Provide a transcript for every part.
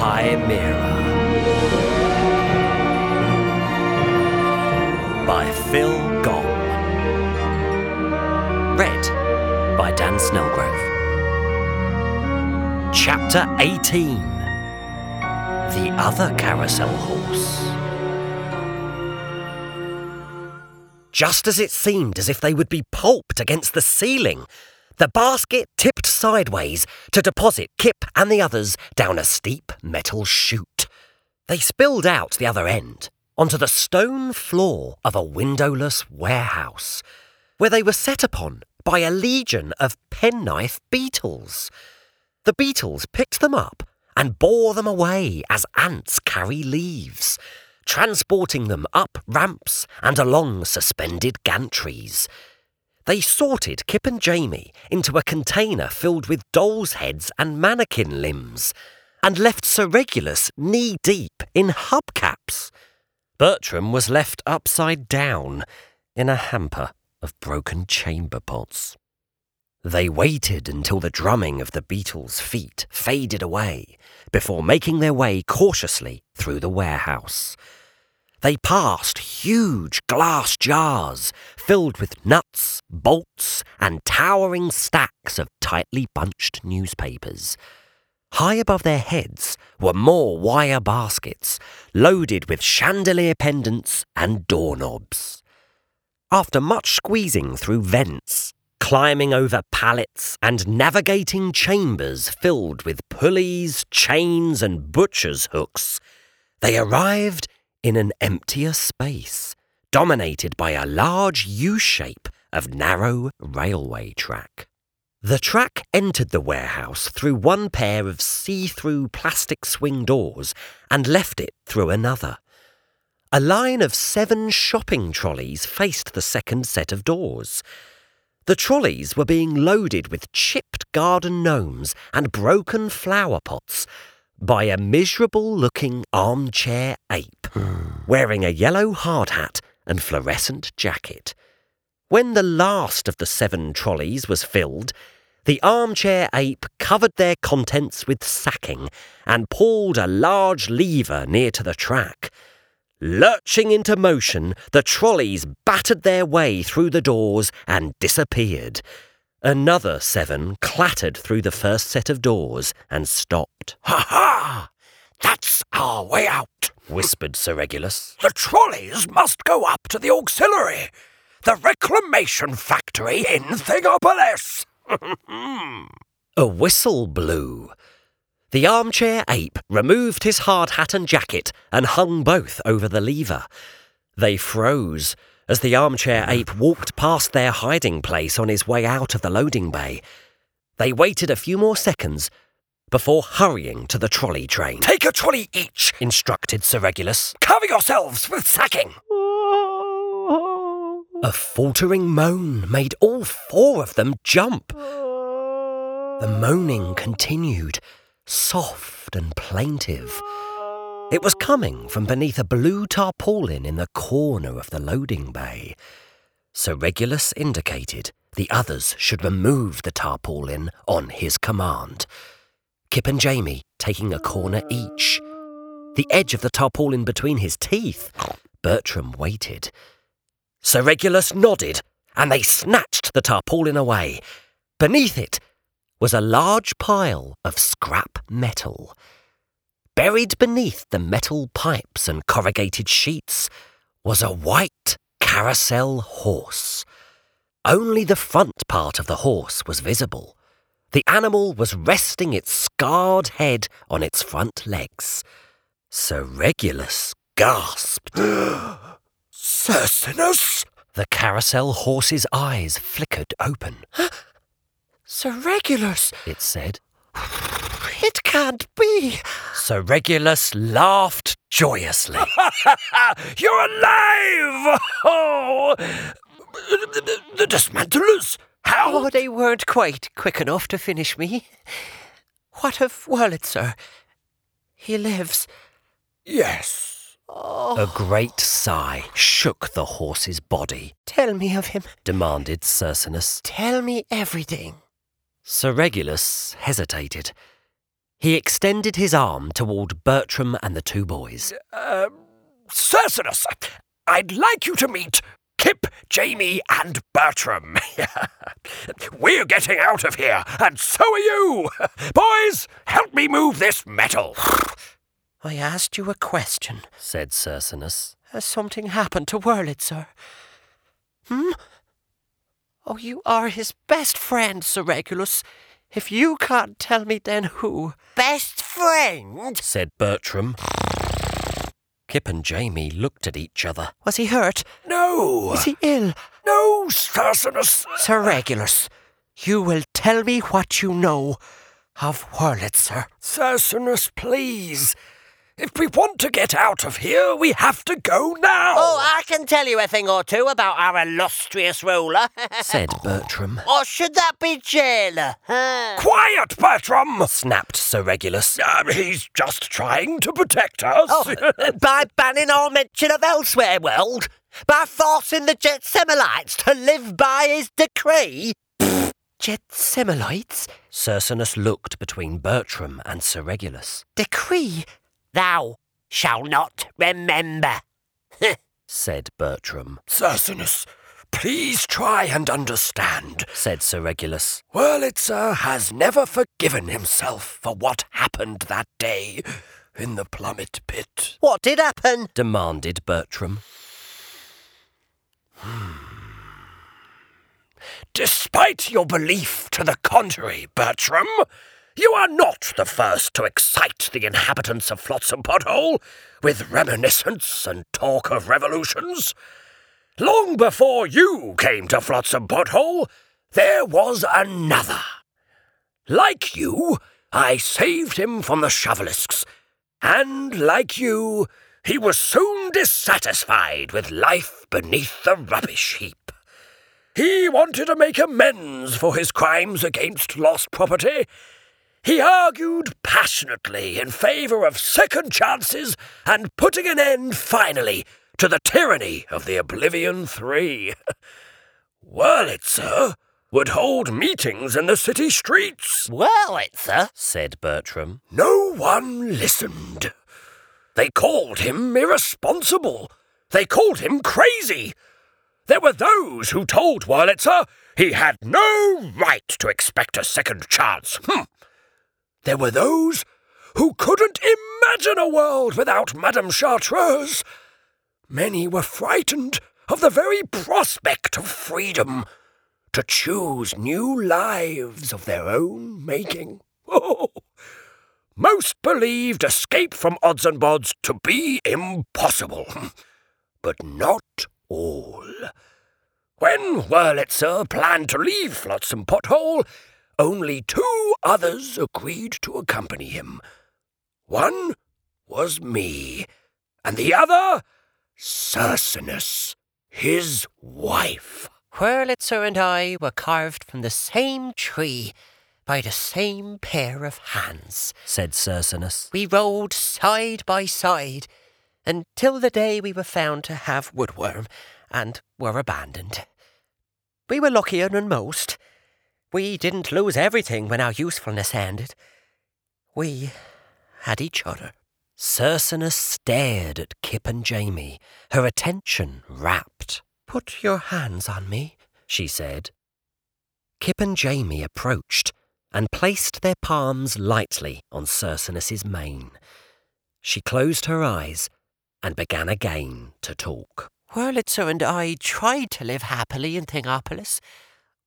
Chimera by Phil Gong. Read by Dan Snellgrove. Chapter 18 The Other Carousel Horse. Just as it seemed as if they would be pulped against the ceiling, the basket tipped sideways to deposit Kip and the others down a steep metal chute. They spilled out the other end onto the stone floor of a windowless warehouse, where they were set upon by a legion of penknife beetles. The beetles picked them up and bore them away as ants carry leaves, transporting them up ramps and along suspended gantries. They sorted Kip and Jamie into a container filled with dolls' heads and mannequin limbs, and left Sir Regulus knee deep in hubcaps. Bertram was left upside down in a hamper of broken chamber pots. They waited until the drumming of the beetles' feet faded away before making their way cautiously through the warehouse. They passed huge glass jars filled with nuts, bolts, and towering stacks of tightly bunched newspapers. High above their heads were more wire baskets loaded with chandelier pendants and doorknobs. After much squeezing through vents, climbing over pallets, and navigating chambers filled with pulleys, chains, and butcher's hooks, they arrived in an emptier space, dominated by a large U shape of narrow railway track. The track entered the warehouse through one pair of see through plastic swing doors and left it through another. A line of seven shopping trolleys faced the second set of doors. The trolleys were being loaded with chipped garden gnomes and broken flower pots by a miserable looking armchair ape wearing a yellow hard hat and fluorescent jacket. When the last of the seven trolleys was filled, the armchair ape covered their contents with sacking and pulled a large lever near to the track. Lurching into motion, the trolleys battered their way through the doors and disappeared. Another seven clattered through the first set of doors and stopped. Ha ha! That's our way out, whispered Sir Regulus. The trolleys must go up to the auxiliary, the reclamation factory in Thingopolis. A whistle blew. The armchair ape removed his hard hat and jacket and hung both over the lever. They froze as the armchair ape walked past their hiding place on his way out of the loading bay. They waited a few more seconds before hurrying to the trolley train. Take a trolley each, instructed Sir Regulus. Cover yourselves with sacking. A faltering moan made all four of them jump. The moaning continued, soft and plaintive. It was coming from beneath a blue tarpaulin in the corner of the loading bay. Sir Regulus indicated the others should remove the tarpaulin on his command. Kip and Jamie taking a corner each. The edge of the tarpaulin between his teeth. Bertram waited. Sir Regulus nodded, and they snatched the tarpaulin away. Beneath it was a large pile of scrap metal. Buried beneath the metal pipes and corrugated sheets was a white carousel horse. Only the front part of the horse was visible. The animal was resting its scarred head on its front legs. Sir Regulus gasped. Cercinus? The carousel horse's eyes flickered open. Sir Regulus, it said. It can't be. Sir Regulus laughed joyously. You're alive! Oh! The dismantlers? How? Oh, they weren't quite quick enough to finish me. What of Wurlitzer? He lives. Yes. Oh. A great sigh shook the horse's body. Tell me of him, demanded Cercinus. Tell me everything. Sir Regulus hesitated. He extended his arm toward Bertram and the two boys. Uh, Cercinus, I'd like you to meet Kip, Jamie, and Bertram. We're getting out of here, and so are you. Boys, help me move this metal. I asked you a question, said Cercinus. Has something happened to Wurlitzer? Hmm? Oh, you are his best friend, Sir Regulus. If you can't tell me, then who? Best friend? said Bertram. Kip and Jamie looked at each other. Was he hurt? No. Is he ill? No, Cercinus. Sir Regulus, you will tell me what you know of Wurlitzer. Cercinus, please. If we want to get out of here, we have to go now. Oh, I can tell you a thing or two about our illustrious ruler. said Bertram. or should that be jailer? Quiet, Bertram! snapped Sir Regulus. Uh, he's just trying to protect us. Oh, by banning all mention of elsewhere world? By forcing the Jetsemelites to live by his decree? Jetsemelites? Cercinus looked between Bertram and Sir Regulus. Decree? Thou shall not remember. said Bertram. Cercinus, please try and understand. said Sir Regulus. Wurlitzer has never forgiven himself for what happened that day in the plummet pit. What did happen? demanded Bertram. Hmm. Despite your belief to the contrary, Bertram, you are not the first to excite the inhabitants of Flotsam Pothole with reminiscence and talk of revolutions. Long before you came to Flotsam Pothole, there was another. Like you, I saved him from the Shovelisks, and like you, he was soon dissatisfied with life beneath the rubbish heap. He wanted to make amends for his crimes against lost property. He argued passionately in favour of second chances and putting an end, finally, to the tyranny of the Oblivion Three. Wurlitzer would hold meetings in the city streets. Wurlitzer? said Bertram. No one listened. They called him irresponsible. They called him crazy. There were those who told Wurlitzer he had no right to expect a second chance. Hm. There were those who couldn't imagine a world without Madame Chartreuse. Many were frightened of the very prospect of freedom to choose new lives of their own making. Oh, most believed escape from odds and bods to be impossible, but not all. When Wurlitzer planned to leave Flotsam Pothole, only two others agreed to accompany him. One was me, and the other, Cercinus, his wife. Wurlitzer and I were carved from the same tree by the same pair of hands, said Cercinus. We rode side by side until the day we were found to have woodworm and were abandoned. We were luckier than most. We didn't lose everything when our usefulness ended. We had each other. Cercinus stared at Kip and Jamie, her attention rapt. Put your hands on me, she said. Kip and Jamie approached and placed their palms lightly on Cercinus's mane. She closed her eyes and began again to talk. Wurlitzer and I tried to live happily in Thingopolis.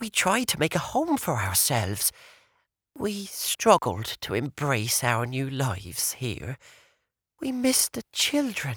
We tried to make a home for ourselves. We struggled to embrace our new lives here. We missed the children,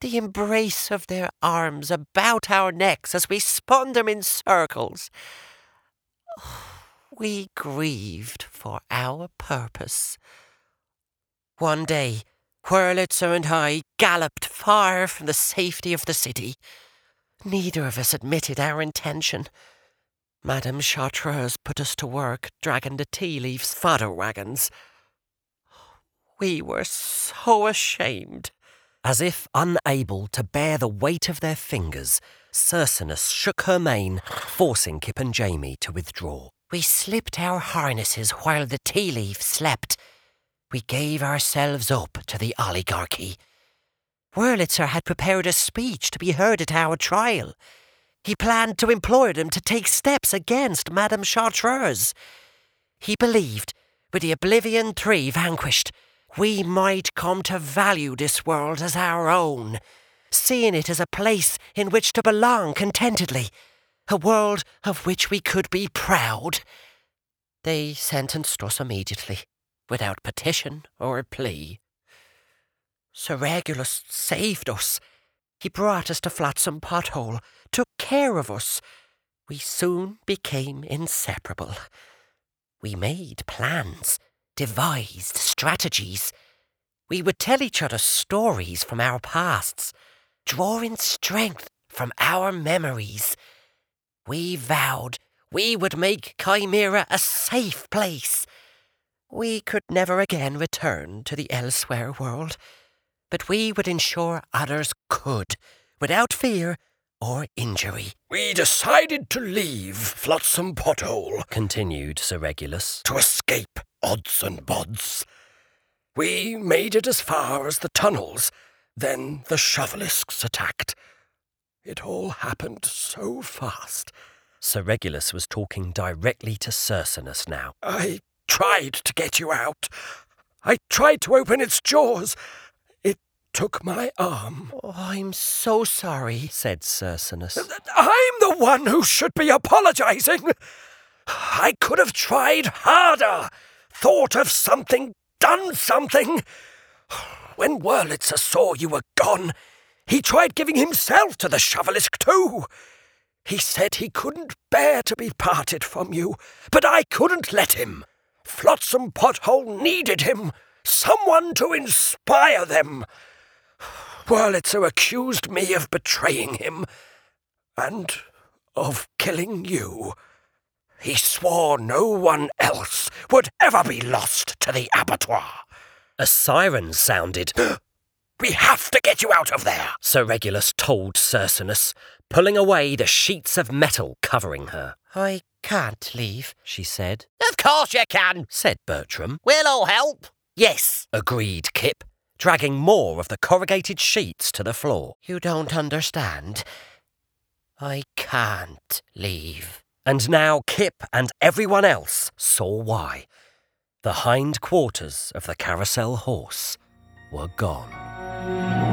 the embrace of their arms about our necks as we spun them in circles. We grieved for our purpose. One day, Wurlitzer and I galloped far from the safety of the city. Neither of us admitted our intention. Madame Chartreuse put us to work dragging the tea leaves fodder wagons. We were so ashamed. As if unable to bear the weight of their fingers, Cercinus shook her mane, forcing Kip and Jamie to withdraw. We slipped our harnesses while the tea leaf slept. we gave ourselves up to the oligarchy. Wurlitzer had prepared a speech to be heard at our trial. He planned to implore them to take steps against Madame Chartreuse. He believed, with the Oblivion Tree vanquished, we might come to value this world as our own, seeing it as a place in which to belong contentedly, a world of which we could be proud. They sentenced us immediately, without petition or plea. Sir Regulus saved us. He brought us to Flotsam Pothole, took care of us. We soon became inseparable. We made plans, devised strategies. We would tell each other stories from our pasts, drawing strength from our memories. We vowed we would make Chimera a safe place. We could never again return to the elsewhere world but we would ensure others could, without fear or injury. We decided to leave Flotsam Pothole, continued Sir Regulus, to escape odds and bods. We made it as far as the tunnels, then the Shovelisks attacked. It all happened so fast. Sir Regulus was talking directly to Cercinus now. I tried to get you out. I tried to open its jaws took my arm. Oh, I'm so sorry, said Cercinus. I'm the one who should be apologizing. I could have tried harder, thought of something, done something. When Wurlitzer saw you were gone, he tried giving himself to the Shovelisk too. He said he couldn't bear to be parted from you, but I couldn't let him. Flotsam Pothole needed him, someone to inspire them. Wurlitzer accused me of betraying him and of killing you. He swore no one else would ever be lost to the abattoir. A siren sounded. we have to get you out of there, Sir Regulus told Cercinus, pulling away the sheets of metal covering her. I can't leave, she said. Of course you can, said Bertram. We'll all help. Yes, agreed Kip dragging more of the corrugated sheets to the floor. You don't understand. I can't leave. And now Kip and everyone else saw why. The hind quarters of the carousel horse were gone.